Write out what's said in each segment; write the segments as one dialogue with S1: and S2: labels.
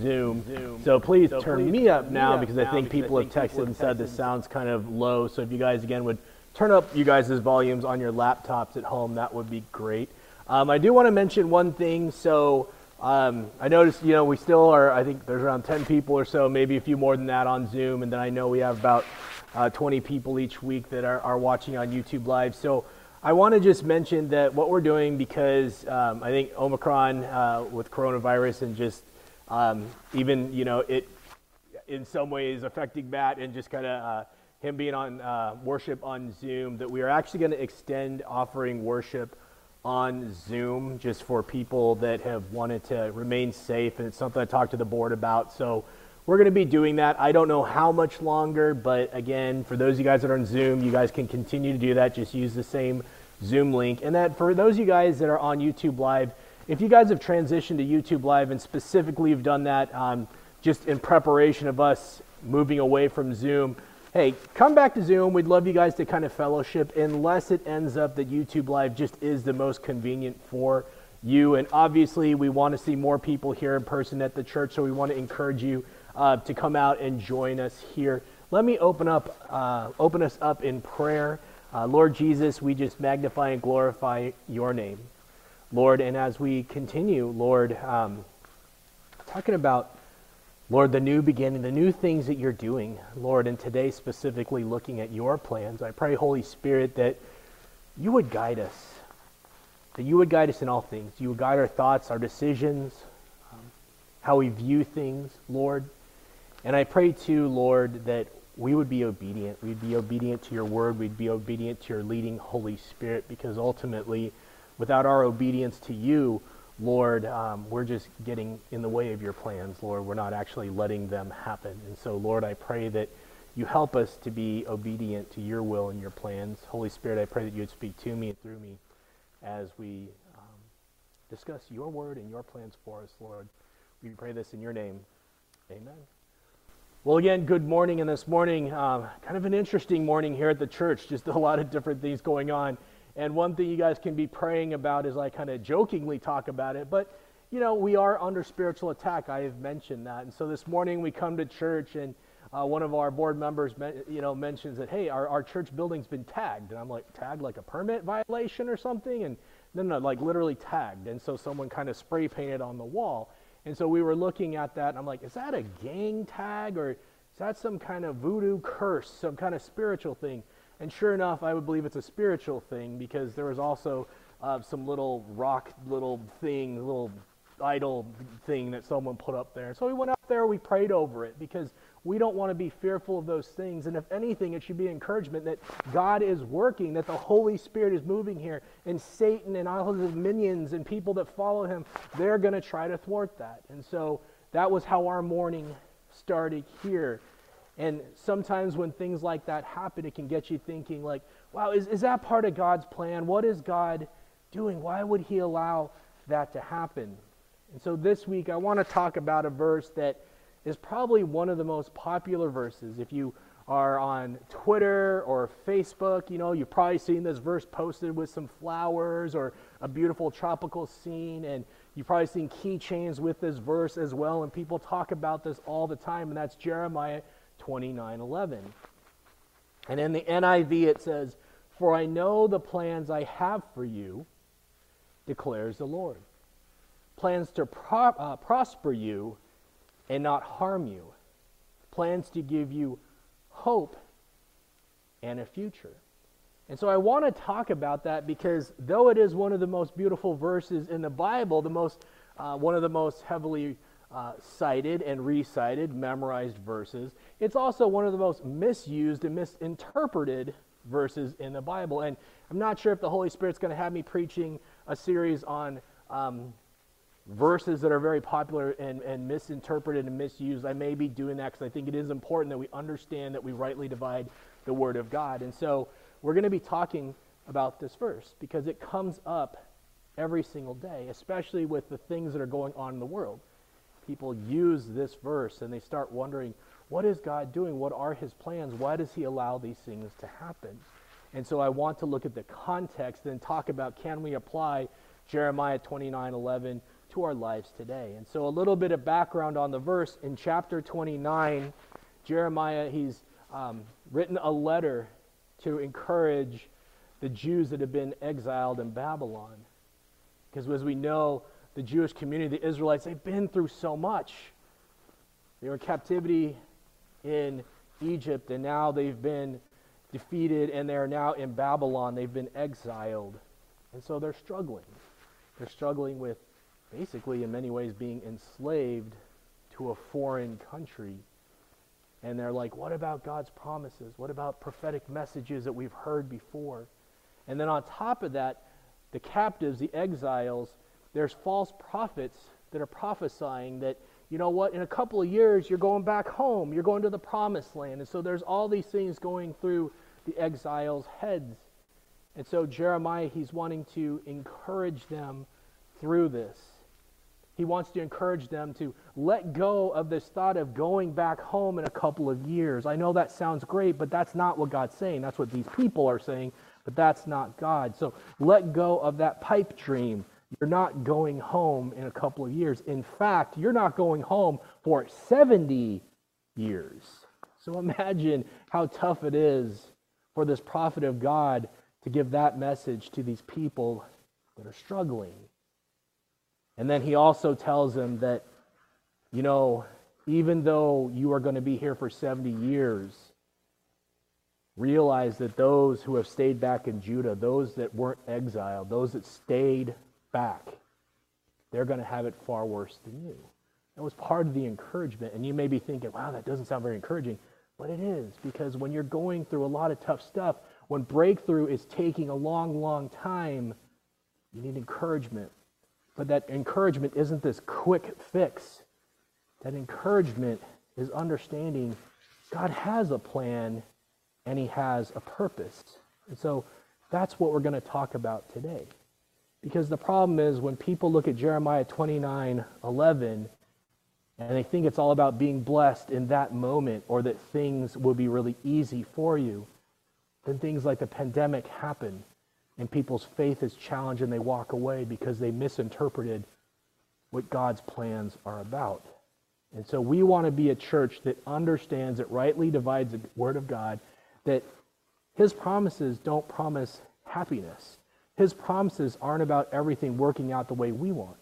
S1: Zoom. Zoom. So please turn me up now because I think people have texted and said this sounds kind of low. So if you guys again would turn up you guys' volumes on your laptops at home, that would be great. Um, I do want to mention one thing. So um, I noticed, you know, we still are, I think there's around 10 people or so, maybe a few more than that on Zoom. And then I know we have about uh, 20 people each week that are, are watching on YouTube Live. So I want to just mention that what we're doing because um, I think Omicron uh, with coronavirus and just um, even, you know, it in some ways affecting Matt and just kind of uh, him being on uh, worship on Zoom, that we are actually going to extend offering worship on Zoom just for people that have wanted to remain safe. And it's something I talked to the board about. So we're going to be doing that. I don't know how much longer, but again, for those of you guys that are on Zoom, you guys can continue to do that. Just use the same Zoom link. And that for those of you guys that are on YouTube Live, if you guys have transitioned to YouTube Live and specifically you've done that um, just in preparation of us moving away from Zoom, hey, come back to Zoom. We'd love you guys to kind of fellowship unless it ends up that YouTube Live just is the most convenient for you. And obviously, we want to see more people here in person at the church, so we want to encourage you uh, to come out and join us here. Let me open up, uh, open us up in prayer. Uh, Lord Jesus, we just magnify and glorify your name, Lord. And as we continue, Lord, um, talking about Lord, the new beginning, the new things that you're doing, Lord, and today specifically looking at your plans, I pray, Holy Spirit, that you would guide us, that you would guide us in all things. You would guide our thoughts, our decisions, um, how we view things, Lord. And I pray too, Lord, that we would be obedient. We'd be obedient to your word. We'd be obedient to your leading Holy Spirit because ultimately, without our obedience to you, Lord, um, we're just getting in the way of your plans, Lord. We're not actually letting them happen. And so, Lord, I pray that you help us to be obedient to your will and your plans. Holy Spirit, I pray that you would speak to me and through me as we um, discuss your word and your plans for us, Lord. We pray this in your name. Amen. Well, again, good morning. And this morning, uh, kind of an interesting morning here at the church, just a lot of different things going on. And one thing you guys can be praying about is I kind of jokingly talk about it, but you know, we are under spiritual attack. I have mentioned that. And so this morning we come to church and uh, one of our board members, you know, mentions that, hey, our, our church building's been tagged. And I'm like, tagged like a permit violation or something? And then no, like literally tagged. And so someone kind of spray painted on the wall. And so we were looking at that and I'm like, is that a gang tag or is that some kind of voodoo curse, some kind of spiritual thing? And sure enough, I would believe it's a spiritual thing because there was also uh, some little rock, little thing, little idol thing that someone put up there. So we went up there, we prayed over it because we don't want to be fearful of those things. And if anything, it should be encouragement that God is working, that the Holy Spirit is moving here, and Satan and all his minions and people that follow him, they're going to try to thwart that. And so that was how our morning started here. And sometimes when things like that happen, it can get you thinking, like, wow, is, is that part of God's plan? What is God doing? Why would He allow that to happen? And so this week, I want to talk about a verse that is probably one of the most popular verses. If you are on Twitter or Facebook, you know, you've probably seen this verse posted with some flowers or a beautiful tropical scene, and you've probably seen keychains with this verse as well, and people talk about this all the time, and that's Jeremiah 29:11. And in the NIV it says, "For I know the plans I have for you," declares the Lord. Plans to pro- uh, prosper you and not harm you. Plans to give you hope and a future. And so I want to talk about that because though it is one of the most beautiful verses in the Bible, the most uh, one of the most heavily uh, cited and recited, memorized verses. It's also one of the most misused and misinterpreted verses in the Bible. And I'm not sure if the Holy Spirit's going to have me preaching a series on um, verses that are very popular and, and misinterpreted and misused. I may be doing that because I think it is important that we understand that we rightly divide the Word of God. And so we're going to be talking about this verse because it comes up every single day, especially with the things that are going on in the world people use this verse and they start wondering, what is God doing? What are his plans? Why does he allow these things to happen? And so I want to look at the context and talk about can we apply Jeremiah 29 11 to our lives today. And so, a little bit of background on the verse in chapter 29, Jeremiah, he's um, written a letter to encourage the Jews that have been exiled in Babylon. Because as we know, the Jewish community, the Israelites, they've been through so much. They were in captivity in Egypt, and now they've been defeated, and they're now in Babylon. They've been exiled. And so they're struggling. They're struggling with basically, in many ways, being enslaved to a foreign country. And they're like, what about God's promises? What about prophetic messages that we've heard before? And then on top of that, the captives, the exiles, there's false prophets that are prophesying that, you know what, in a couple of years, you're going back home. You're going to the promised land. And so there's all these things going through the exiles' heads. And so Jeremiah, he's wanting to encourage them through this. He wants to encourage them to let go of this thought of going back home in a couple of years. I know that sounds great, but that's not what God's saying. That's what these people are saying, but that's not God. So let go of that pipe dream. You're not going home in a couple of years. In fact, you're not going home for 70 years. So imagine how tough it is for this prophet of God to give that message to these people that are struggling. And then he also tells them that, you know, even though you are going to be here for 70 years, realize that those who have stayed back in Judah, those that weren't exiled, those that stayed back, they're going to have it far worse than you. That was part of the encouragement. And you may be thinking, wow, that doesn't sound very encouraging. But it is, because when you're going through a lot of tough stuff, when breakthrough is taking a long, long time, you need encouragement. But that encouragement isn't this quick fix. That encouragement is understanding God has a plan and He has a purpose. And so that's what we're going to talk about today. Because the problem is when people look at Jeremiah 29 11 and they think it's all about being blessed in that moment or that things will be really easy for you, then things like the pandemic happen and people's faith is challenged and they walk away because they misinterpreted what God's plans are about. And so we want to be a church that understands, that rightly divides the Word of God, that His promises don't promise happiness. His promises aren't about everything working out the way we want.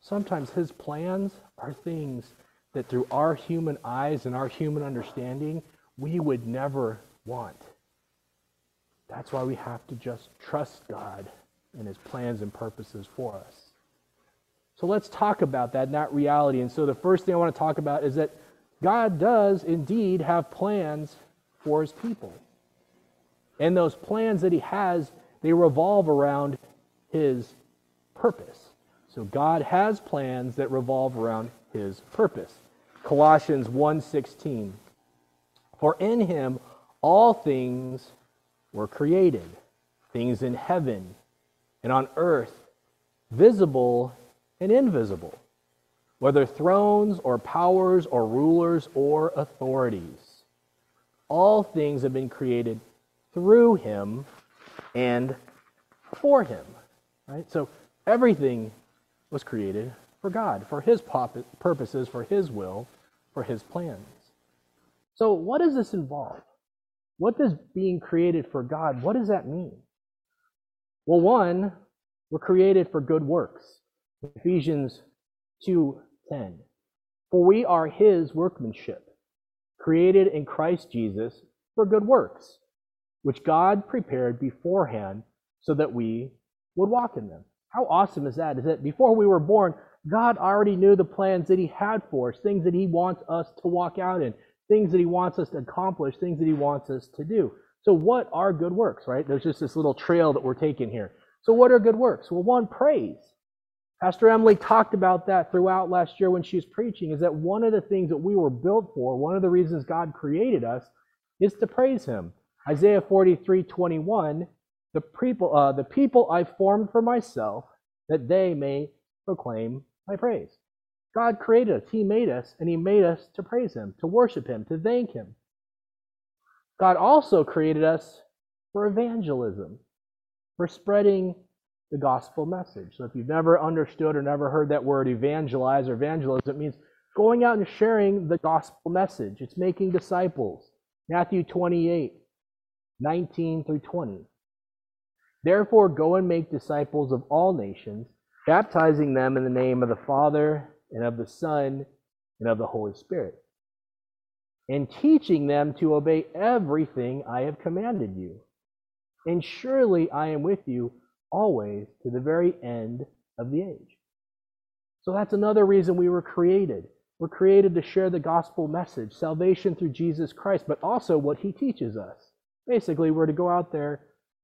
S1: Sometimes His plans are things that through our human eyes and our human understanding, we would never want. That's why we have to just trust God and his plans and purposes for us. So let's talk about that, that reality. And so the first thing I want to talk about is that God does indeed have plans for his people. And those plans that he has, they revolve around his purpose. So God has plans that revolve around his purpose. Colossians 1:16 For in him all things were created things in heaven and on earth, visible and invisible, whether thrones or powers or rulers or authorities. All things have been created through him and for him. Right? So everything was created for God, for his purposes, for his will, for his plans. So what does this involve? What does being created for God, what does that mean? Well, one, we're created for good works. Ephesians 2:10. For we are his workmanship, created in Christ Jesus for good works, which God prepared beforehand so that we would walk in them. How awesome is that? Is that before we were born, God already knew the plans that he had for us, things that he wants us to walk out in things that he wants us to accomplish, things that he wants us to do. So, what are good works, right? There's just this little trail that we're taking here. So, what are good works? Well, one, praise. Pastor Emily talked about that throughout last year when she was preaching, is that one of the things that we were built for, one of the reasons God created us, is to praise him. Isaiah 43 21, the people, uh, the people I formed for myself, that they may proclaim my praise. God created us. He made us, and He made us to praise Him, to worship Him, to thank Him. God also created us for evangelism, for spreading the gospel message. So if you've never understood or never heard that word evangelize or evangelism, it means going out and sharing the gospel message. It's making disciples. Matthew 28, 19 through 20. Therefore, go and make disciples of all nations, baptizing them in the name of the Father, and of the Son, and of the Holy Spirit, and teaching them to obey everything I have commanded you. And surely I am with you always to the very end of the age. So that's another reason we were created. We're created to share the gospel message, salvation through Jesus Christ, but also what he teaches us. Basically, we're to go out there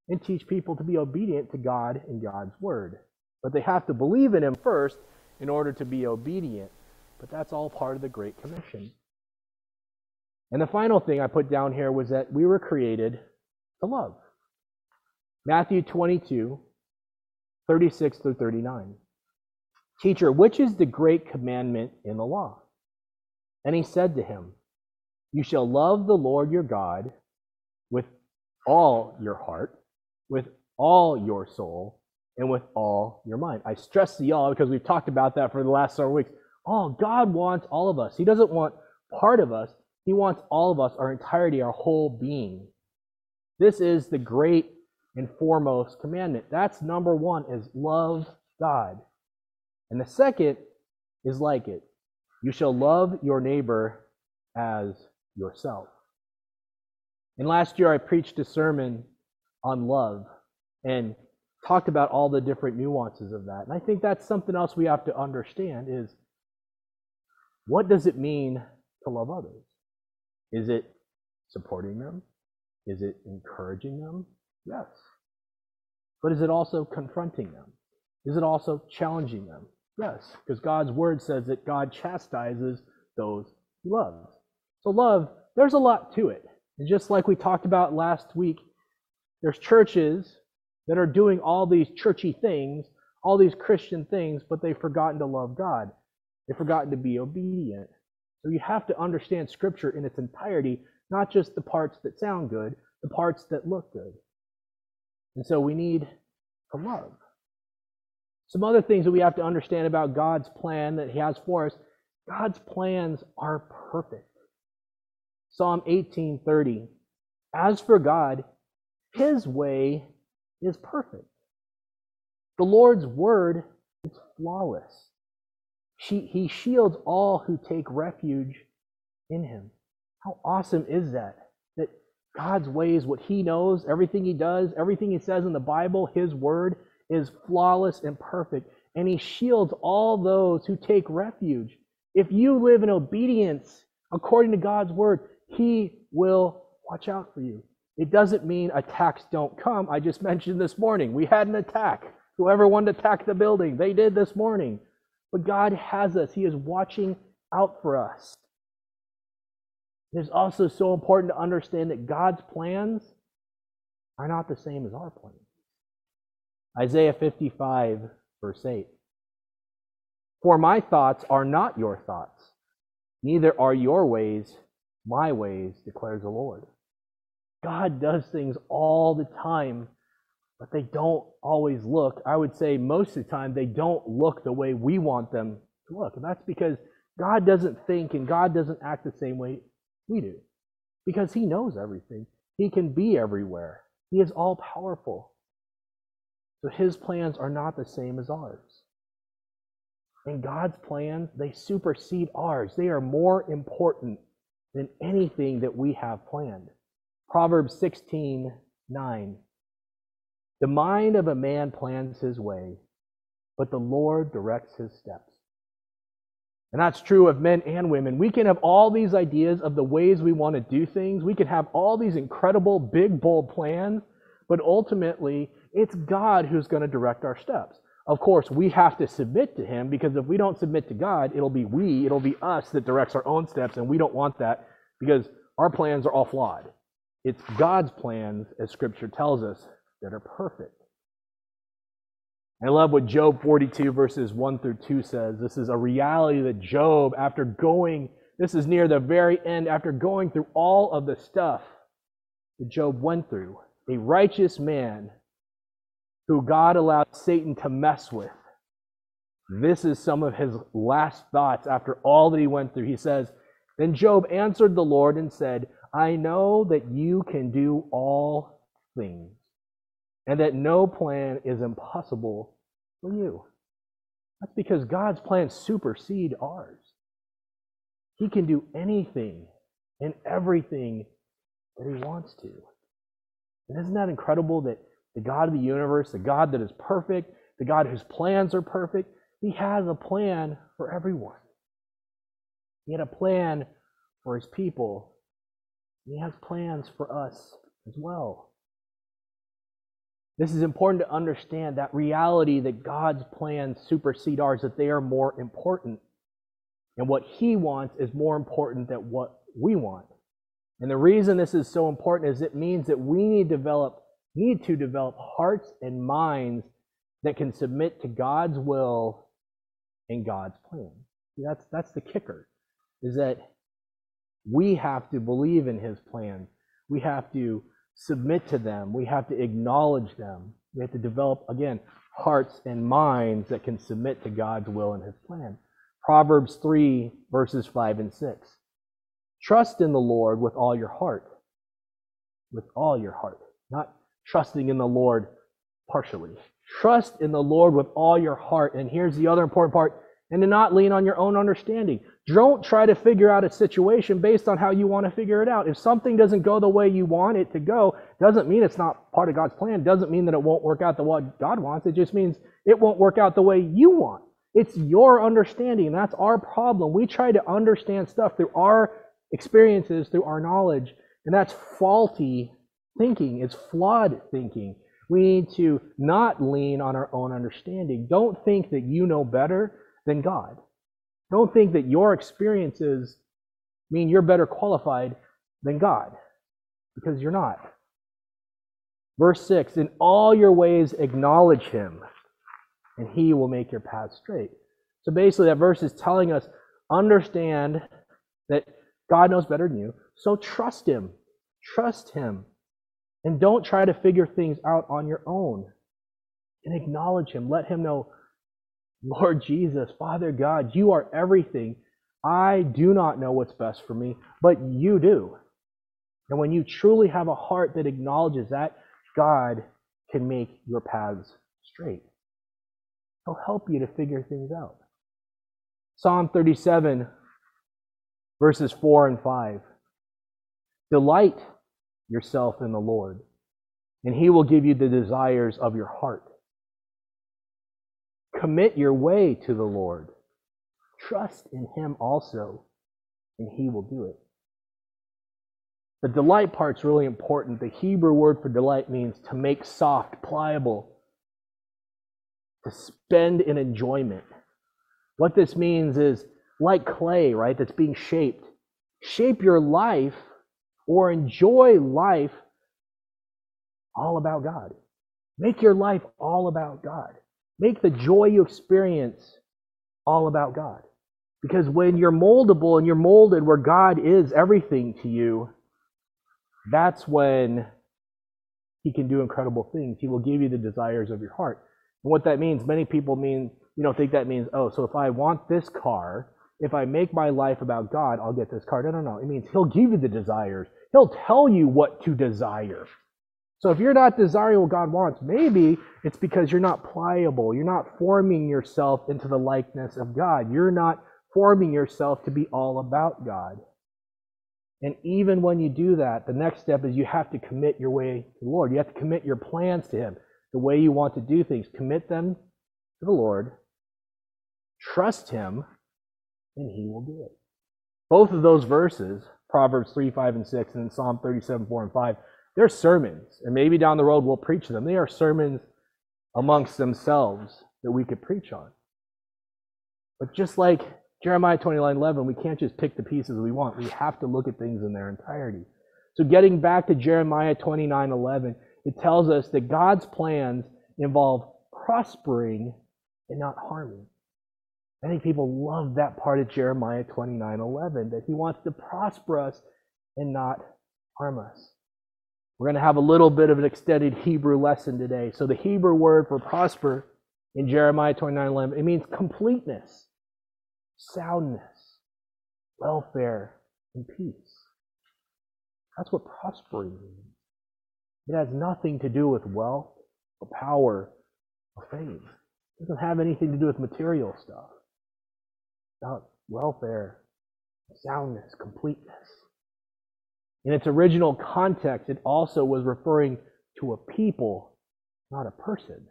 S1: and teach people to be obedient to God and God's word. But they have to believe in him first in order to be obedient. But that's all part of the Great Commission. And the final thing I put down here was that we were created to love. Matthew 22, 36 through 39. Teacher, which is the great commandment in the law? And he said to him, You shall love the Lord your God with all your heart, with all your soul, and with all your mind. I stress the all because we've talked about that for the last several weeks. Oh, God wants all of us. He doesn't want part of us. He wants all of us, our entirety, our whole being. This is the great and foremost commandment. That's number one is love God. And the second is like it. You shall love your neighbor as yourself. And last year I preached a sermon on love and talked about all the different nuances of that. And I think that's something else we have to understand is what does it mean to love others? Is it supporting them? Is it encouraging them? Yes. But is it also confronting them? Is it also challenging them? Yes, because God's word says that God chastises those he loves. So, love, there's a lot to it. And just like we talked about last week, there's churches that are doing all these churchy things, all these Christian things, but they've forgotten to love God. They've forgotten to be obedient. So you have to understand Scripture in its entirety, not just the parts that sound good, the parts that look good. And so we need to love. Some other things that we have to understand about God's plan that He has for us God's plans are perfect. Psalm 18:30 As for God, his way is perfect. The Lord's word is flawless. he shields all who take refuge in him. How awesome is that? That God's ways, what he knows, everything he does, everything he says in the Bible, his word is flawless and perfect. And he shields all those who take refuge. If you live in obedience according to God's word, he will watch out for you. It doesn't mean attacks don't come. I just mentioned this morning, we had an attack. Whoever wanted to attack the building, they did this morning. But God has us, He is watching out for us. It is also so important to understand that God's plans are not the same as our plans. Isaiah 55, verse 8. For my thoughts are not your thoughts, neither are your ways my ways, declares the Lord. God does things all the time, but they don't always look. I would say most of the time, they don't look the way we want them to look. And that's because God doesn't think and God doesn't act the same way we do. Because He knows everything, He can be everywhere, He is all powerful. So His plans are not the same as ours. And God's plans, they supersede ours. They are more important than anything that we have planned. Proverbs 16 9. The mind of a man plans his way, but the Lord directs his steps. And that's true of men and women. We can have all these ideas of the ways we want to do things. We can have all these incredible, big, bold plans, but ultimately, it's God who's going to direct our steps. Of course, we have to submit to Him because if we don't submit to God, it'll be we, it'll be us that directs our own steps, and we don't want that because our plans are all flawed. It's God's plans, as Scripture tells us, that are perfect. I love what Job 42, verses 1 through 2 says. This is a reality that Job, after going, this is near the very end, after going through all of the stuff that Job went through, a righteous man who God allowed Satan to mess with. This is some of his last thoughts after all that he went through. He says, Then Job answered the Lord and said, I know that you can do all things, and that no plan is impossible for you. That's because God's plans supersede ours. He can do anything and everything that He wants to. And isn't that incredible that the God of the universe, the God that is perfect, the God whose plans are perfect, He has a plan for everyone. He had a plan for His people. He has plans for us as well. This is important to understand that reality that God's plans supersede ours, that they are more important. And what He wants is more important than what we want. And the reason this is so important is it means that we need to develop need to develop hearts and minds that can submit to God's will and God's plan. That's that's the kicker. Is that we have to believe in his plans. We have to submit to them. We have to acknowledge them. We have to develop again hearts and minds that can submit to God's will and his plan. Proverbs 3 verses 5 and 6. Trust in the Lord with all your heart. With all your heart. Not trusting in the Lord partially. Trust in the Lord with all your heart. And here's the other important part and to not lean on your own understanding. Don't try to figure out a situation based on how you want to figure it out. If something doesn't go the way you want it to go, doesn't mean it's not part of God's plan. Doesn't mean that it won't work out the way God wants. It just means it won't work out the way you want. It's your understanding. That's our problem. We try to understand stuff through our experiences, through our knowledge, and that's faulty thinking. It's flawed thinking. We need to not lean on our own understanding. Don't think that you know better than God. Don't think that your experiences mean you're better qualified than God, because you're not. Verse 6 In all your ways acknowledge him, and he will make your path straight. So basically, that verse is telling us understand that God knows better than you, so trust him. Trust him. And don't try to figure things out on your own. And acknowledge him. Let him know Lord Jesus, Father God, you are everything. I do not know what's best for me, but you do. And when you truly have a heart that acknowledges that, God can make your paths straight. He'll help you to figure things out. Psalm 37, verses 4 and 5. Delight yourself in the Lord, and he will give you the desires of your heart. Commit your way to the Lord. Trust in Him also, and He will do it. The delight part's really important. The Hebrew word for delight means to make soft, pliable, to spend in enjoyment. What this means is like clay, right, that's being shaped. Shape your life or enjoy life all about God. Make your life all about God. Make the joy you experience all about God. Because when you're moldable and you're molded where God is everything to you, that's when He can do incredible things. He will give you the desires of your heart. And what that means, many people mean, you don't think that means, oh, so if I want this car, if I make my life about God, I'll get this car. No, no, no. It means He'll give you the desires. He'll tell you what to desire. So if you're not desiring what God wants, maybe it's because you're not pliable. You're not forming yourself into the likeness of God. You're not forming yourself to be all about God. And even when you do that, the next step is you have to commit your way to the Lord. You have to commit your plans to Him, the way you want to do things. Commit them to the Lord. Trust Him, and He will do it. Both of those verses, Proverbs 3, 5, and 6, and then Psalm 37, 4, and 5, they're sermons, and maybe down the road we'll preach them. They are sermons amongst themselves that we could preach on. But just like Jeremiah 29 11, we can't just pick the pieces we want. We have to look at things in their entirety. So, getting back to Jeremiah 29 11, it tells us that God's plans involve prospering and not harming. I think people love that part of Jeremiah 29 11, that he wants to prosper us and not harm us. We're going to have a little bit of an extended Hebrew lesson today. So the Hebrew word for prosper in Jeremiah 29 11, it means completeness, soundness, welfare, and peace. That's what prospering means. It has nothing to do with wealth or power or fame. It doesn't have anything to do with material stuff. About welfare, soundness, completeness. In its original context, it also was referring to a people, not a person.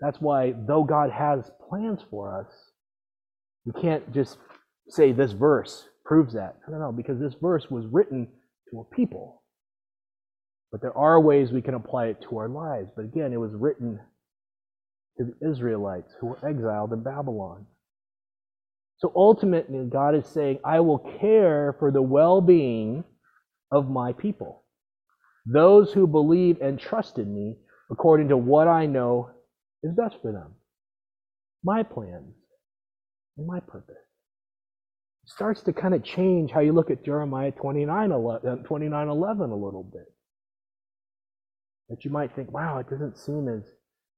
S1: That's why, though God has plans for us, we can't just say this verse proves that. No, no, no, because this verse was written to a people. But there are ways we can apply it to our lives. But again, it was written to the Israelites who were exiled in Babylon. So ultimately, God is saying, I will care for the well being of my people, those who believe and trust in me according to what I know is best for them, my plans and my purpose. It starts to kind of change how you look at Jeremiah 29 11, uh, 29, 11 a little bit. That you might think, wow, it doesn't seem as,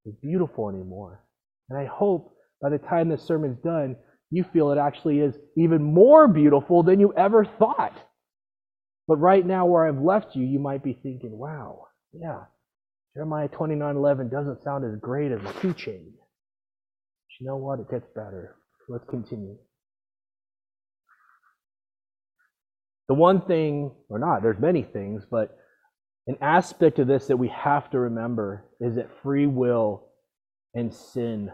S1: as beautiful anymore. And I hope by the time this sermon's done, you feel it actually is even more beautiful than you ever thought. But right now, where I've left you, you might be thinking, wow, yeah, Jeremiah 29:11 doesn't sound as great as a keychain. But you know what? It gets better. Let's continue. The one thing, or not, there's many things, but an aspect of this that we have to remember is that free will and sin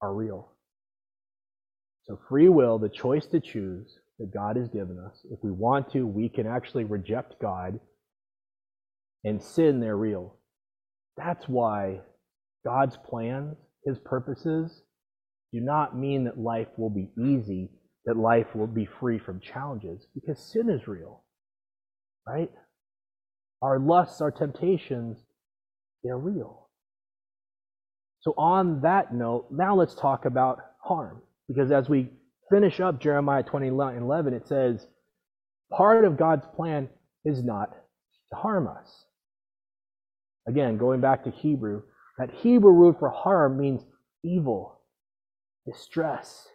S1: are real. So, free will, the choice to choose, that God has given us. If we want to, we can actually reject God and sin, they're real. That's why God's plans, His purposes, do not mean that life will be easy, that life will be free from challenges, because sin is real, right? Our lusts, our temptations, they're real. So, on that note, now let's talk about harm. Because as we finish up Jeremiah 29 11, it says, part of God's plan is not to harm us. Again, going back to Hebrew, that Hebrew root for harm means evil, distress,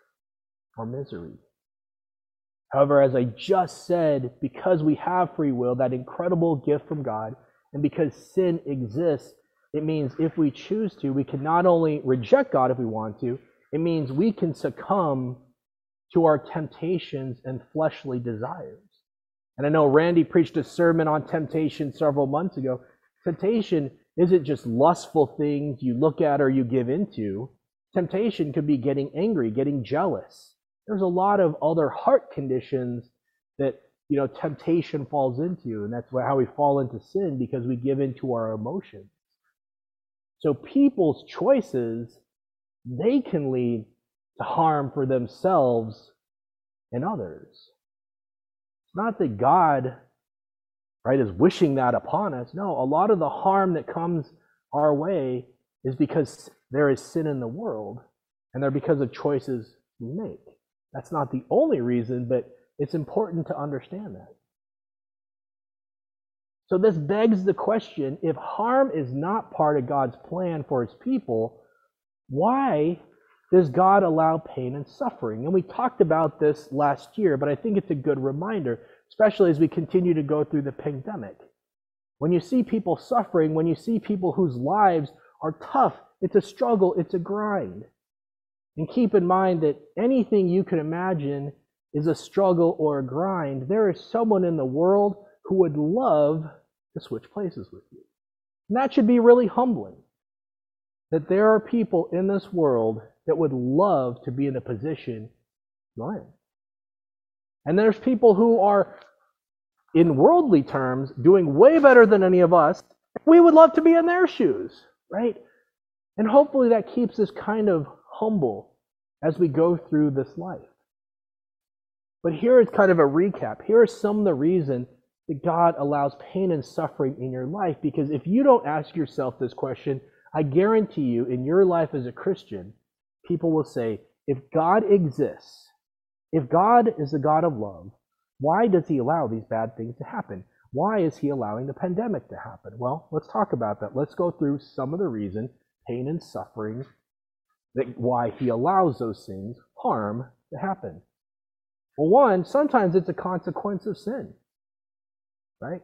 S1: or misery. However, as I just said, because we have free will, that incredible gift from God, and because sin exists, it means if we choose to, we can not only reject God if we want to, it means we can succumb to our temptations and fleshly desires. And I know Randy preached a sermon on temptation several months ago. Temptation isn't just lustful things you look at or you give into. Temptation could be getting angry, getting jealous. There's a lot of other heart conditions that you know temptation falls into, and that's how we fall into sin because we give into our emotions. So people's choices they can lead to harm for themselves and others. It's not that God, right, is wishing that upon us. No, a lot of the harm that comes our way is because there is sin in the world, and they're because of choices we make. That's not the only reason, but it's important to understand that. So, this begs the question if harm is not part of God's plan for his people, why does God allow pain and suffering? And we talked about this last year, but I think it's a good reminder, especially as we continue to go through the pandemic. When you see people suffering, when you see people whose lives are tough, it's a struggle, it's a grind. And keep in mind that anything you can imagine is a struggle or a grind. There is someone in the world who would love to switch places with you. And that should be really humbling. That there are people in this world that would love to be in the position you're in. And there's people who are, in worldly terms, doing way better than any of us. We would love to be in their shoes, right? And hopefully that keeps us kind of humble as we go through this life. But here is kind of a recap. Here are some of the reasons that God allows pain and suffering in your life. Because if you don't ask yourself this question, I guarantee you, in your life as a Christian, people will say, if God exists, if God is the God of love, why does he allow these bad things to happen? Why is he allowing the pandemic to happen? Well, let's talk about that. Let's go through some of the reason, pain and suffering, that why he allows those things, harm, to happen. Well, one, sometimes it's a consequence of sin, right?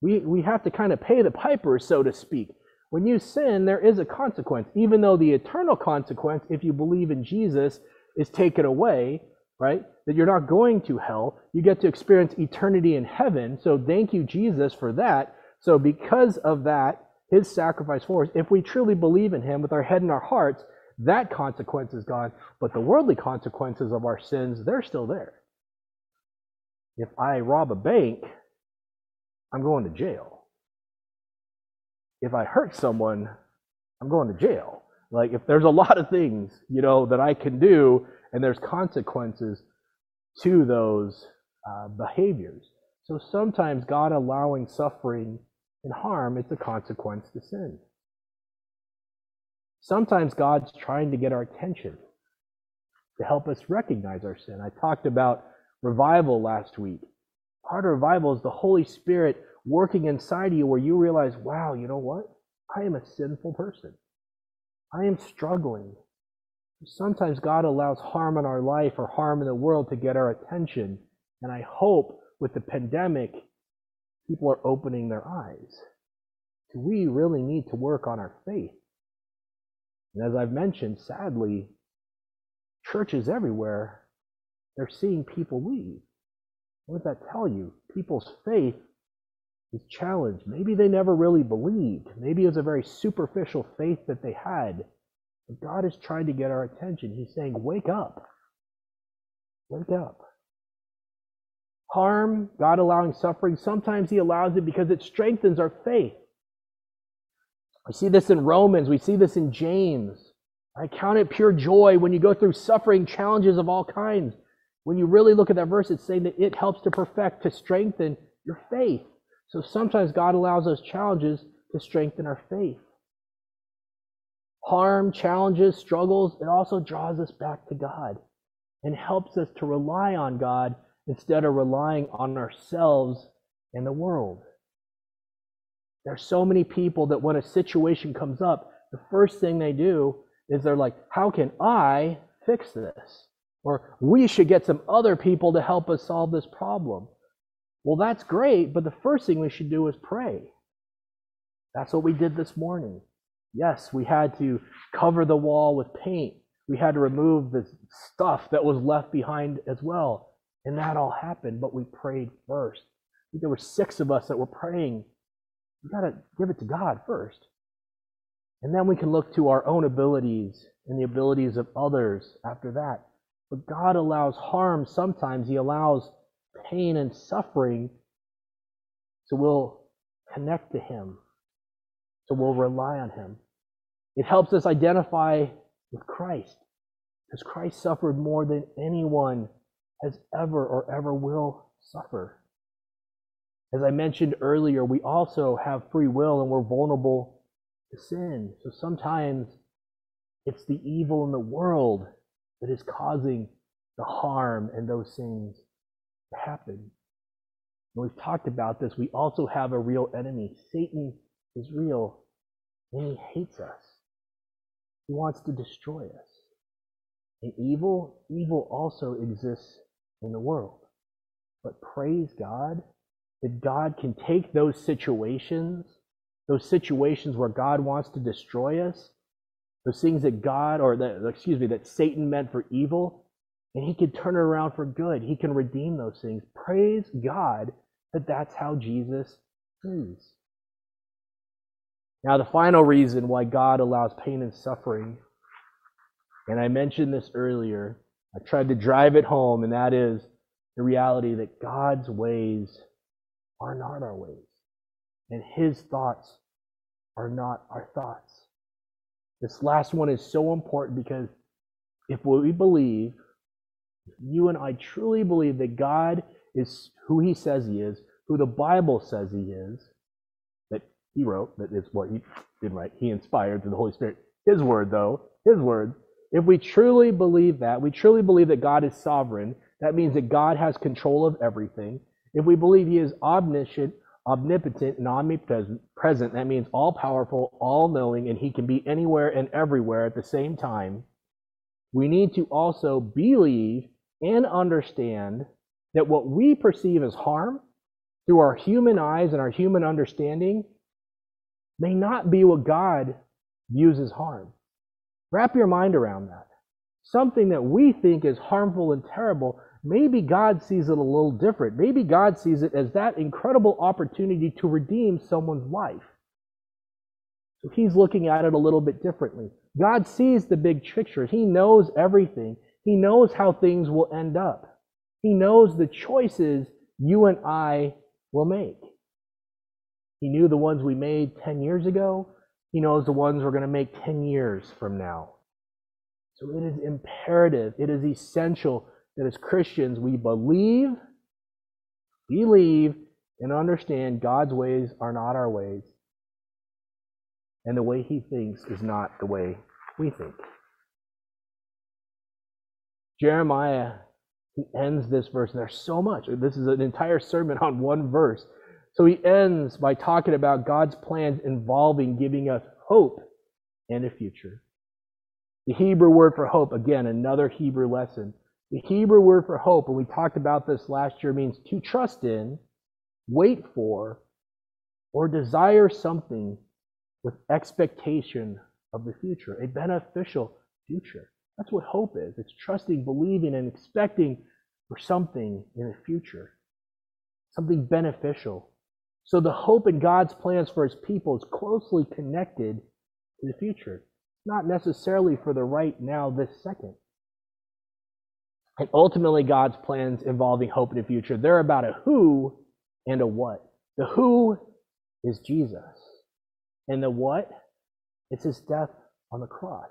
S1: We, we have to kind of pay the piper, so to speak. When you sin, there is a consequence. Even though the eternal consequence, if you believe in Jesus, is taken away, right? That you're not going to hell. You get to experience eternity in heaven. So thank you, Jesus, for that. So because of that, his sacrifice for us, if we truly believe in him with our head and our hearts, that consequence is gone. But the worldly consequences of our sins, they're still there. If I rob a bank, I'm going to jail. If I hurt someone, I'm going to jail. Like if there's a lot of things, you know, that I can do and there's consequences to those uh, behaviors. So sometimes God allowing suffering and harm is a consequence to sin. Sometimes God's trying to get our attention to help us recognize our sin. I talked about revival last week. Part of revival is the Holy Spirit working inside of you where you realize, wow, you know what? I am a sinful person. I am struggling. Sometimes God allows harm in our life or harm in the world to get our attention. And I hope with the pandemic, people are opening their eyes. Do we really need to work on our faith. And as I've mentioned, sadly, churches everywhere, they're seeing people leave. What does that tell you? People's faith is challenged. Maybe they never really believed. Maybe it was a very superficial faith that they had. But God is trying to get our attention. He's saying, Wake up. Wake up. Harm, God allowing suffering, sometimes He allows it because it strengthens our faith. We see this in Romans, we see this in James. I count it pure joy when you go through suffering, challenges of all kinds. When you really look at that verse, it's saying that it helps to perfect, to strengthen your faith. So sometimes God allows those challenges to strengthen our faith. Harm, challenges, struggles, it also draws us back to God and helps us to rely on God instead of relying on ourselves and the world. There's so many people that when a situation comes up, the first thing they do is they're like, How can I fix this? Or we should get some other people to help us solve this problem. Well, that's great, but the first thing we should do is pray. That's what we did this morning. Yes, we had to cover the wall with paint. We had to remove the stuff that was left behind as well. And that all happened, but we prayed first. There were six of us that were praying. We got to give it to God first. And then we can look to our own abilities and the abilities of others after that. But God allows harm sometimes. He allows pain and suffering, so we'll connect to Him, so we'll rely on Him. It helps us identify with Christ, because Christ suffered more than anyone has ever or ever will suffer. As I mentioned earlier, we also have free will and we're vulnerable to sin. So sometimes it's the evil in the world that is causing the harm and those things happen. And we've talked about this. We also have a real enemy. Satan is real, and he hates us. He wants to destroy us. And evil, evil also exists in the world. But praise God that God can take those situations, those situations where God wants to destroy us, those things that God, or that, excuse me, that Satan meant for evil, and he can turn it around for good. He can redeem those things. Praise God that that's how Jesus is. Now, the final reason why God allows pain and suffering, and I mentioned this earlier, I tried to drive it home, and that is the reality that God's ways are not our ways, and His thoughts are not our thoughts. This last one is so important because if we believe you and I truly believe that God is who he says he is, who the Bible says he is, that he wrote, that is what he did write, he inspired through the Holy Spirit. His word, though, his word. If we truly believe that, we truly believe that God is sovereign, that means that God has control of everything. If we believe he is omniscient, omnipotent, and omnipresent, that means all powerful, all knowing, and he can be anywhere and everywhere at the same time, we need to also believe and understand that what we perceive as harm through our human eyes and our human understanding may not be what God views as harm. Wrap your mind around that. Something that we think is harmful and terrible, maybe God sees it a little different. Maybe God sees it as that incredible opportunity to redeem someone's life. So he's looking at it a little bit differently. God sees the big picture. He knows everything. He knows how things will end up. He knows the choices you and I will make. He knew the ones we made 10 years ago. He knows the ones we're going to make 10 years from now. So it is imperative, it is essential that as Christians we believe, believe, and understand God's ways are not our ways, and the way He thinks is not the way we think. Jeremiah he ends this verse, and there's so much. This is an entire sermon on one verse. So he ends by talking about God's plans involving giving us hope and a future. The Hebrew word for hope, again, another Hebrew lesson. The Hebrew word for hope, and we talked about this last year, means to trust in, wait for, or desire something with expectation of the future, a beneficial future. That's what hope is. It's trusting, believing, and expecting for something in the future, something beneficial. So the hope in God's plans for his people is closely connected to the future, not necessarily for the right now, this second. And ultimately, God's plans involving hope in the future, they're about a who and a what. The who is Jesus. And the what? It's his death on the cross.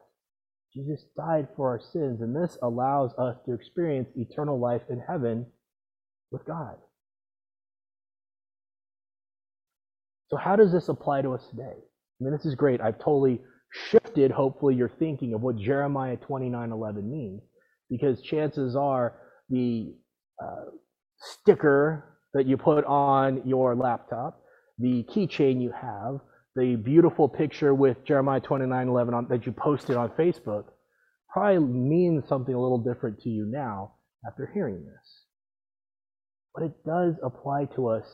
S1: Jesus died for our sins, and this allows us to experience eternal life in heaven with God. So, how does this apply to us today? I mean, this is great. I've totally shifted, hopefully, your thinking of what Jeremiah 29 11 means, because chances are the uh, sticker that you put on your laptop, the keychain you have, the beautiful picture with Jeremiah 29 11 on, that you posted on Facebook probably means something a little different to you now after hearing this. But it does apply to us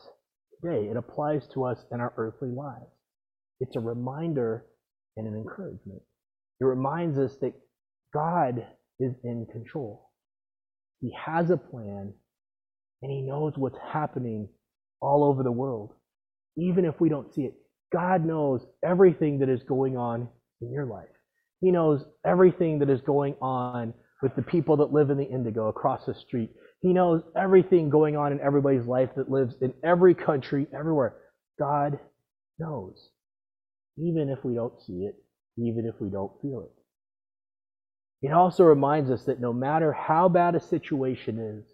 S1: today, it applies to us in our earthly lives. It's a reminder and an encouragement. It reminds us that God is in control. He has a plan and He knows what's happening all over the world, even if we don't see it. God knows everything that is going on in your life. He knows everything that is going on with the people that live in the indigo across the street. He knows everything going on in everybody's life that lives in every country, everywhere. God knows, even if we don't see it, even if we don't feel it. It also reminds us that no matter how bad a situation is,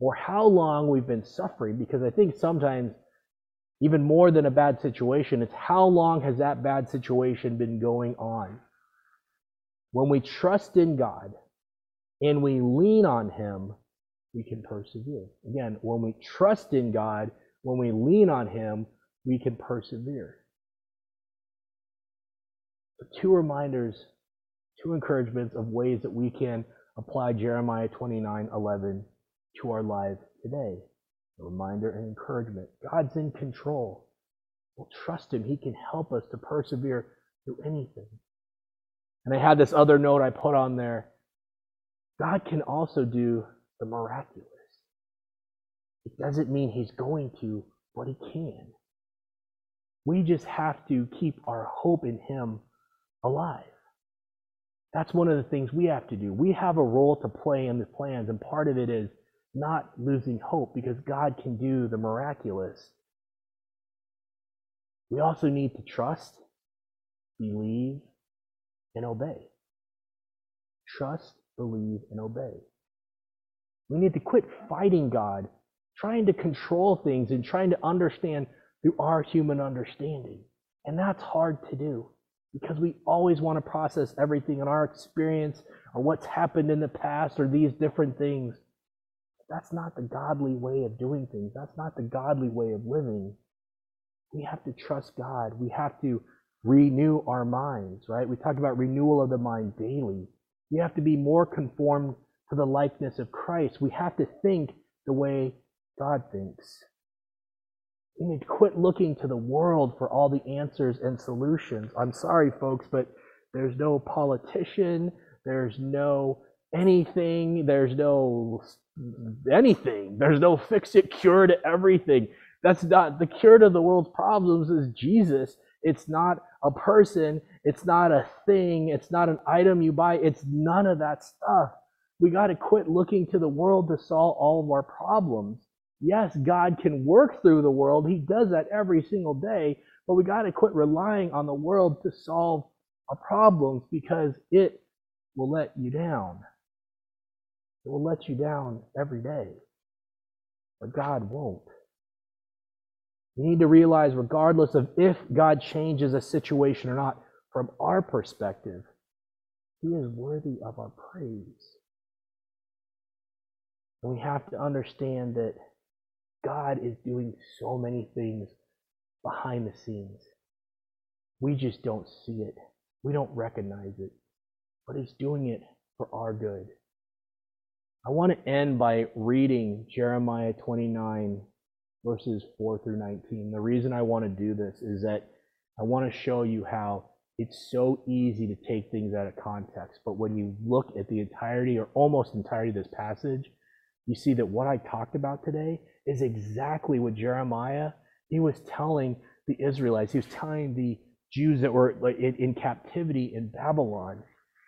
S1: or how long we've been suffering, because I think sometimes even more than a bad situation, it's how long has that bad situation been going on? When we trust in God and we lean on Him, we can persevere. Again, when we trust in God, when we lean on Him, we can persevere. So two reminders, two encouragements of ways that we can apply Jeremiah 29 11 to our lives today a reminder and encouragement. God's in control. We'll trust Him. He can help us to persevere through anything. And I had this other note I put on there. God can also do the miraculous. It doesn't mean He's going to, but He can. We just have to keep our hope in Him alive. That's one of the things we have to do. We have a role to play in the plans, and part of it is not losing hope because God can do the miraculous. We also need to trust, believe, and obey. Trust, believe, and obey. We need to quit fighting God, trying to control things and trying to understand through our human understanding. And that's hard to do because we always want to process everything in our experience or what's happened in the past or these different things. That's not the godly way of doing things. That's not the godly way of living. We have to trust God. We have to renew our minds, right? We talk about renewal of the mind daily. We have to be more conformed to the likeness of Christ. We have to think the way God thinks. We need to quit looking to the world for all the answers and solutions. I'm sorry, folks, but there's no politician, there's no anything, there's no anything, there's no fix it cure to everything. That's not the cure to the world's problems is Jesus. It's not a person, it's not a thing, it's not an item you buy, it's none of that stuff. We got to quit looking to the world to solve all of our problems. Yes, God can work through the world. He does that every single day. But we got to quit relying on the world to solve our problems because it will let you down. It will let you down every day. But God won't. You need to realize, regardless of if God changes a situation or not, from our perspective, He is worthy of our praise. And we have to understand that God is doing so many things behind the scenes. We just don't see it. We don't recognize it. But He's doing it for our good. I want to end by reading Jeremiah 29, verses 4 through 19. The reason I want to do this is that I want to show you how it's so easy to take things out of context. But when you look at the entirety or almost entirety of this passage, you see that what I talked about today is exactly what Jeremiah he was telling the Israelites. He was telling the Jews that were in, in captivity in Babylon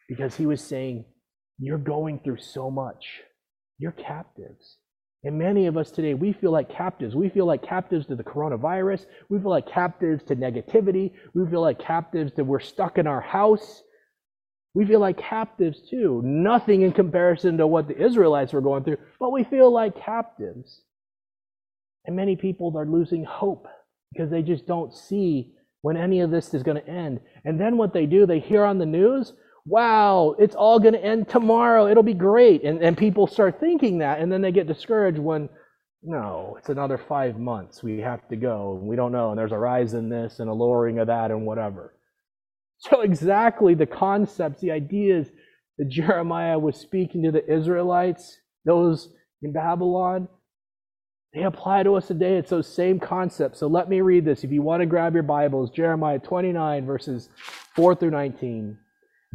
S1: because he was saying, "You're going through so much. You're captives." And many of us today, we feel like captives. We feel like captives to the coronavirus. We feel like captives to negativity. We feel like captives that we're stuck in our house. We feel like captives too. Nothing in comparison to what the Israelites were going through, but we feel like captives. And many people are losing hope because they just don't see when any of this is going to end. And then what they do, they hear on the news, wow, it's all going to end tomorrow. It'll be great. And, and people start thinking that, and then they get discouraged when, no, it's another five months. We have to go. We don't know. And there's a rise in this and a lowering of that and whatever. So, exactly the concepts, the ideas that Jeremiah was speaking to the Israelites, those in Babylon, they apply to us today. It's those same concepts. So, let me read this. If you want to grab your Bibles, Jeremiah 29, verses 4 through 19.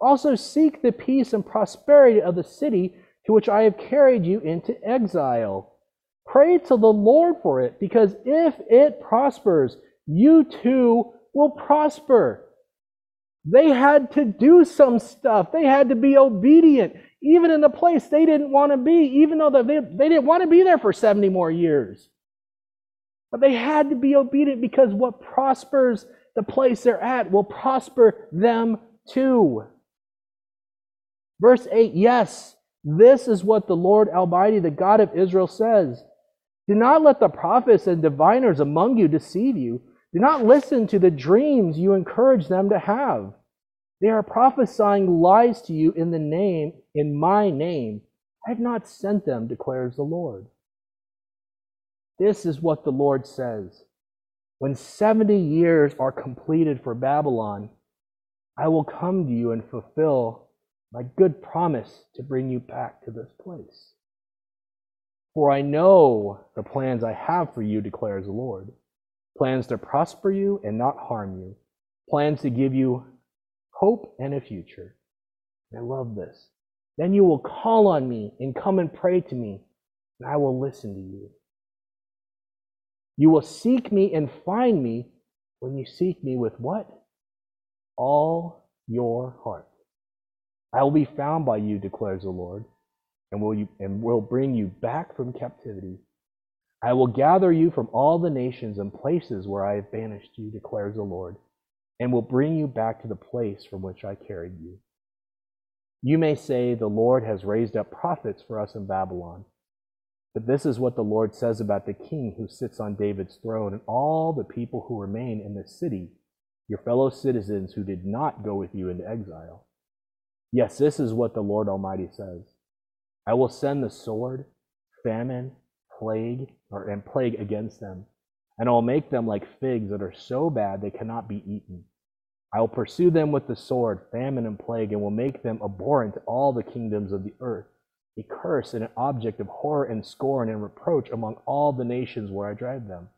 S1: Also seek the peace and prosperity of the city to which I have carried you into exile. Pray to the Lord for it, because if it prospers, you too will prosper. They had to do some stuff. They had to be obedient, even in a place they didn't want to be, even though they, they didn't want to be there for 70 more years. But they had to be obedient because what prospers the place they're at will prosper them too. Verse 8 Yes, this is what the Lord Almighty, the God of Israel, says. Do not let the prophets and diviners among you deceive you do not listen to the dreams you encourage them to have. They are prophesying lies to you in the name, in my name. I have not sent them, declares the Lord. This is what the Lord says. When 70 years are completed for Babylon, I will come to you and fulfill my good promise to bring you back to this place. For I know the plans I have for you, declares the Lord plans to prosper you and not harm you, plans to give you hope and a future. I love this. Then you will call on me and come and pray to me, and I will listen to you. You will seek me and find me when you seek me with what? All your heart. I will be found by you, declares the Lord, and will, you, and will bring you back from captivity I will gather you from all the nations and places where I have banished you, declares the Lord, and will bring you back to the place from which I carried you. You may say, The Lord has raised up prophets for us in Babylon. But this is what the Lord says about the king who sits on David's throne and all the people who remain in the city, your fellow citizens who did not go with you into exile. Yes, this is what the Lord Almighty says I will send the sword, famine, plague, or and plague against them, and I will make them like figs that are so bad they cannot be eaten. I will pursue them with the sword, famine, and plague, and will make them abhorrent to all the kingdoms of the earth, a curse and an object of horror and scorn and reproach among all the nations where I drive them.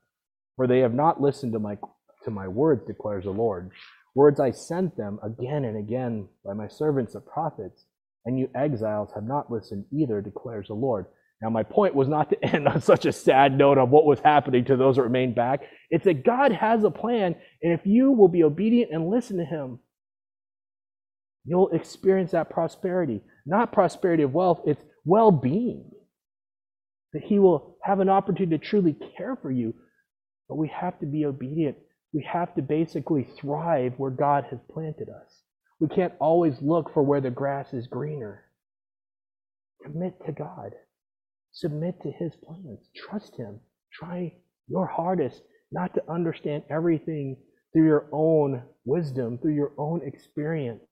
S1: For they have not listened to my to my words, declares the Lord. Words I sent them again and again by my servants the prophets, and you exiles have not listened either, declares the Lord. Now, my point was not to end on such a sad note of what was happening to those that remained back. It's that God has a plan, and if you will be obedient and listen to Him, you'll experience that prosperity. Not prosperity of wealth, it's well being. That He will have an opportunity to truly care for you, but we have to be obedient. We have to basically thrive where God has planted us. We can't always look for where the grass is greener. Commit to God. Submit to his plans. Trust him. Try your hardest not to understand everything through your own wisdom, through your own experience.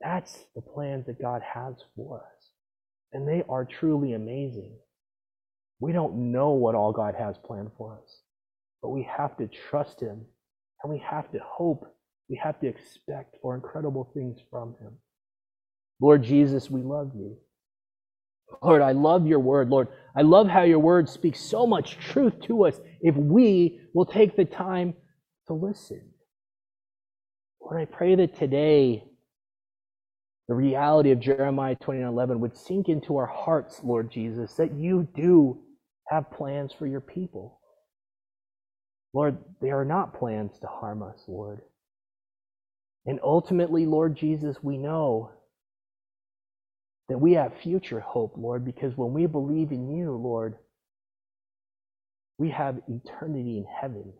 S1: That's the plans that God has for us. And they are truly amazing. We don't know what all God has planned for us, but we have to trust Him and we have to hope. We have to expect for incredible things from Him. Lord Jesus, we love you. Lord, I love your word. Lord, I love how your word speaks so much truth to us if we will take the time to listen. Lord, I pray that today the reality of Jeremiah 29:11 would sink into our hearts, Lord Jesus, that you do have plans for your people. Lord, they are not plans to harm us, Lord. And ultimately, Lord Jesus, we know that we have future hope, Lord, because when we believe in you, Lord, we have eternity in heaven.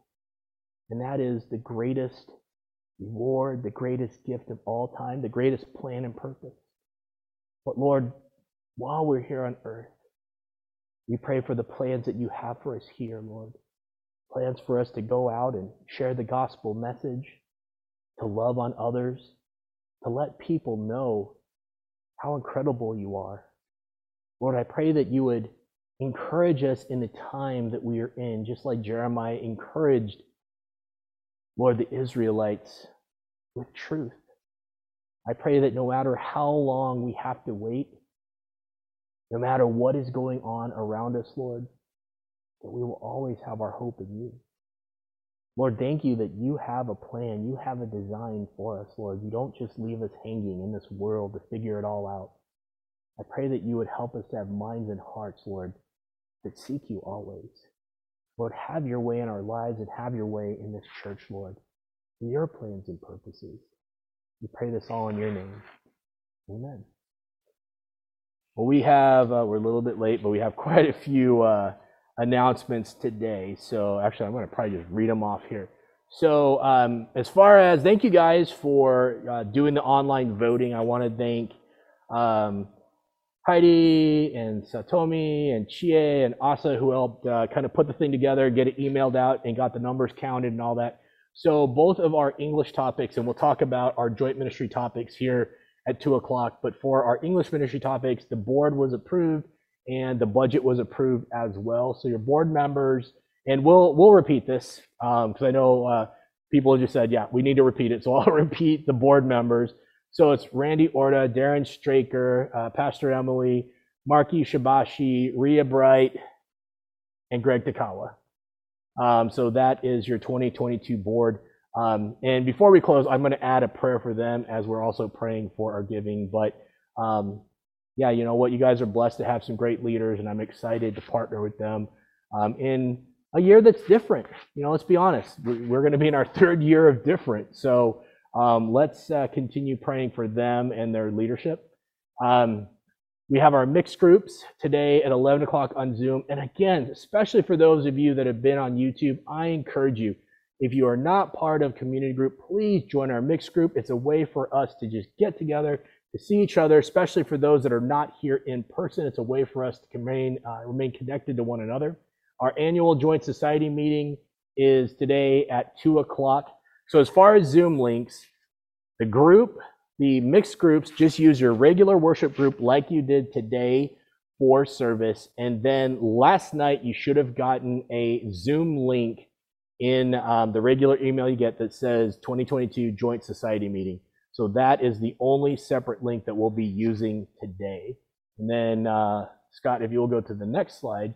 S1: And that is the greatest reward, the greatest gift of all time, the greatest plan and purpose. But Lord, while we're here on earth, we pray for the plans that you have for us here, Lord. Plans for us to go out and share the gospel message, to love on others, to let people know how incredible you are. Lord, I pray that you would encourage us in the time that we are in, just like Jeremiah encouraged, Lord, the Israelites with truth. I pray that no matter how long we have to wait, no matter what is going on around us, Lord, that we will always have our hope in you. Lord, thank you that you have a plan. You have a design for us, Lord. You don't just leave us hanging in this world to figure it all out. I pray that you would help us to have minds and hearts, Lord, that seek you always. Lord, have your way in our lives and have your way in this church, Lord, for your plans and purposes. We pray this all in your name. Amen. Well, we have, uh, we're a little bit late, but we have quite a few. Uh, announcements today. So actually, I'm going to probably just read them off here. So um, as far as thank you guys for uh, doing the online voting, I want to thank um, Heidi and Satomi and Chie and Asa who helped uh, kind of put the thing together, get it emailed out, and got the numbers counted and all that. So both of our English topics, and we'll talk about our joint ministry topics here at two o'clock. But for our English ministry topics, the board was approved and the budget was approved as well. So your board members, and we'll we'll repeat this because um, I know uh, people just said, yeah, we need to repeat it. So I'll repeat the board members. So it's Randy Orta, Darren Straker, uh, Pastor Emily, Marky Shibashi, Ria Bright, and Greg Takawa. Um, so that is your 2022 board. Um, and before we close, I'm going to add a prayer for them as we're also praying for our giving. But um, yeah, you know what, you guys are blessed to have some great leaders, and I'm excited to partner with them um, in a year that's different. You know, let's be honest, we're going to be in our third year of different. So um, let's uh, continue praying for them and their leadership. Um, We have our mixed groups today at 11 o'clock on Zoom. And again, especially for those of you that have been on YouTube, I encourage you, if you are not part of community group, please join our mixed group. It's a way for us to just get together, to see each other, especially for those that are not here in person. It's a way for us to remain, uh, remain connected to one another. Our annual Joint Society meeting is today at 2 o'clock. So as far as Zoom links, the group, the mixed groups, just use your regular worship group like you did today for service. And then last night, you should have gotten a Zoom link in um, the regular email you get that says 2022 Joint Society Meeting. So that is the only separate link that we'll be using today. And then, uh, Scott, if you will go to the next slide.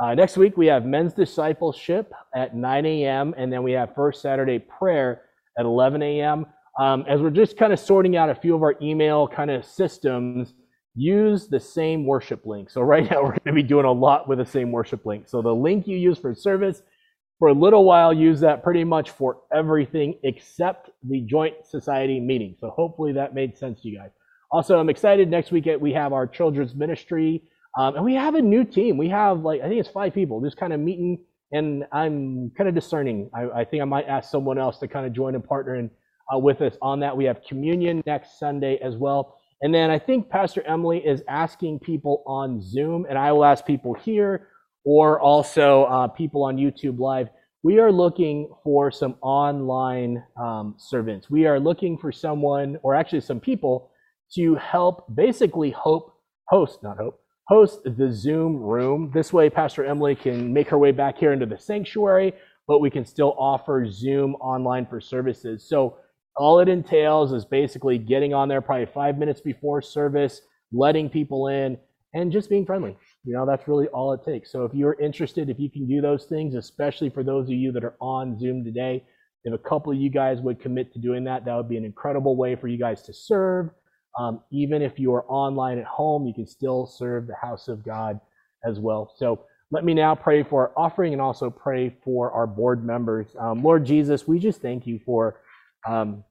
S1: Uh, next week, we have men's discipleship at 9 a.m., and then we have First Saturday prayer at 11 a.m. Um, as we're just kind of sorting out a few of our email kind of systems, use the same worship link. So right now, we're going to be doing a lot with the same worship link. So the link you use for service, for a little while, use that pretty much for everything except the Joint Society meeting. So hopefully that made sense to you guys. Also, I'm excited. Next week, we have our children's ministry um, and we have a new team. We have like I think it's five people just kind of meeting, and I'm kind of discerning. I, I, think I might ask someone else to kind of join and partner in, uh, with us on that. We have communion next Sunday as well, and then I think Pastor Emily is asking people on Zoom, and I will ask people here or also uh, people on YouTube Live. We are looking for some online um, servants. We are looking for someone, or actually some people, to help basically hope host, not hope host the Zoom room. This way, Pastor Emily can make her way back here into the sanctuary, but we can still offer Zoom online for services. So all it entails is basically getting on there probably five minutes before service, letting people in, and just being friendly. You know, that's really all it takes. So if you're interested, if you can do those things, especially for those of you that are on Zoom today, if a couple of you guys would commit to doing that, that would be an incredible way for you guys to serve um, even if you are online at home, you can still serve the house of God as well. So let me now pray for our offering and also pray for our board members. Um, Lord Jesus, we just thank you for, um,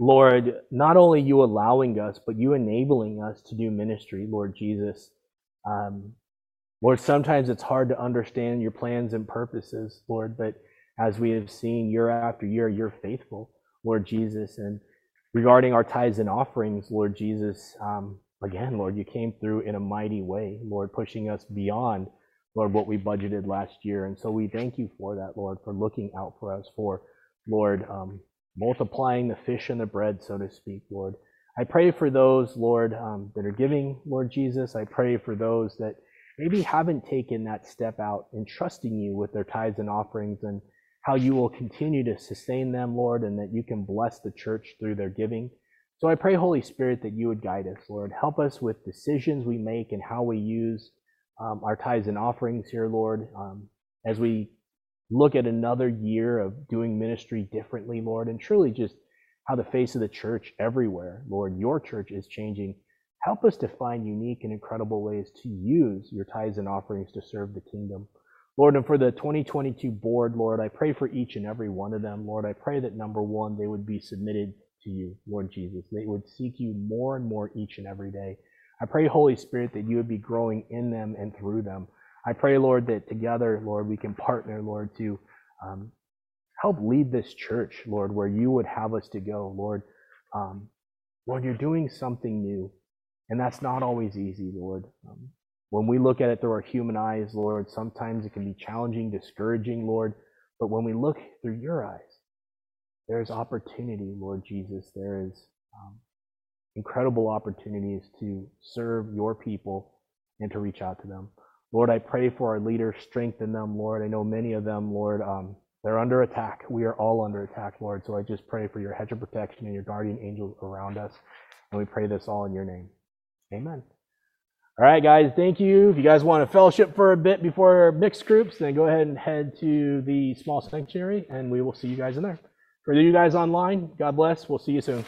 S1: Lord, not only you allowing us, but you enabling us to do ministry, Lord Jesus. Um, Lord, sometimes it's hard to understand your plans and purposes, Lord, but as we have seen year after year, you're faithful, Lord Jesus. And regarding our tithes and offerings, Lord Jesus, um, again, Lord, you came through in a mighty way, Lord, pushing us beyond, Lord, what we budgeted last year. And so we thank you for that, Lord, for looking out for us, for, Lord, um, multiplying the fish and the bread, so to speak, Lord. I pray for those, Lord, um, that are giving, Lord Jesus. I pray for those that maybe haven't taken that step out in trusting you with their tithes and offerings and how you will continue to sustain them, Lord, and that you can bless the church through their giving. So I pray, Holy Spirit, that you would guide us, Lord. Help us with decisions we make and how we use um, our tithes and offerings here, Lord, um, as we look at another year of doing ministry differently, Lord, and truly just how the face of the church everywhere, Lord, your church is changing. Help us to find unique and incredible ways to use your tithes and offerings to serve the kingdom. Lord, and for the 2022 board, Lord, I pray for each and every one of them. Lord, I pray that number one, they would be submitted to you, Lord Jesus. They would seek you more and more each and every day. I pray, Holy Spirit, that you would be growing in them and through them. I pray, Lord, that together, Lord, we can partner, Lord, to um, help lead this church, Lord, where you would have us to go, Lord. Um, Lord, you're doing something new, and that's not always easy, Lord. Um, when we look at it through our human eyes, Lord, sometimes it can be challenging, discouraging, Lord. But when we look through your eyes, there is opportunity, Lord Jesus. There is um, incredible opportunities to serve your people and to reach out to them. Lord, I pray for our leaders, strengthen them, Lord. I know many of them, Lord, um, they're under attack. We are all under attack, Lord. So I just pray for your hedge of protection and your guardian angels around us. And we pray this all in your name. Amen. All right, guys, thank you. If you guys want to fellowship for a bit before mixed groups, then go ahead and head to the small sanctuary, and we will see you guys in there. For you guys online, God bless. We'll see you soon.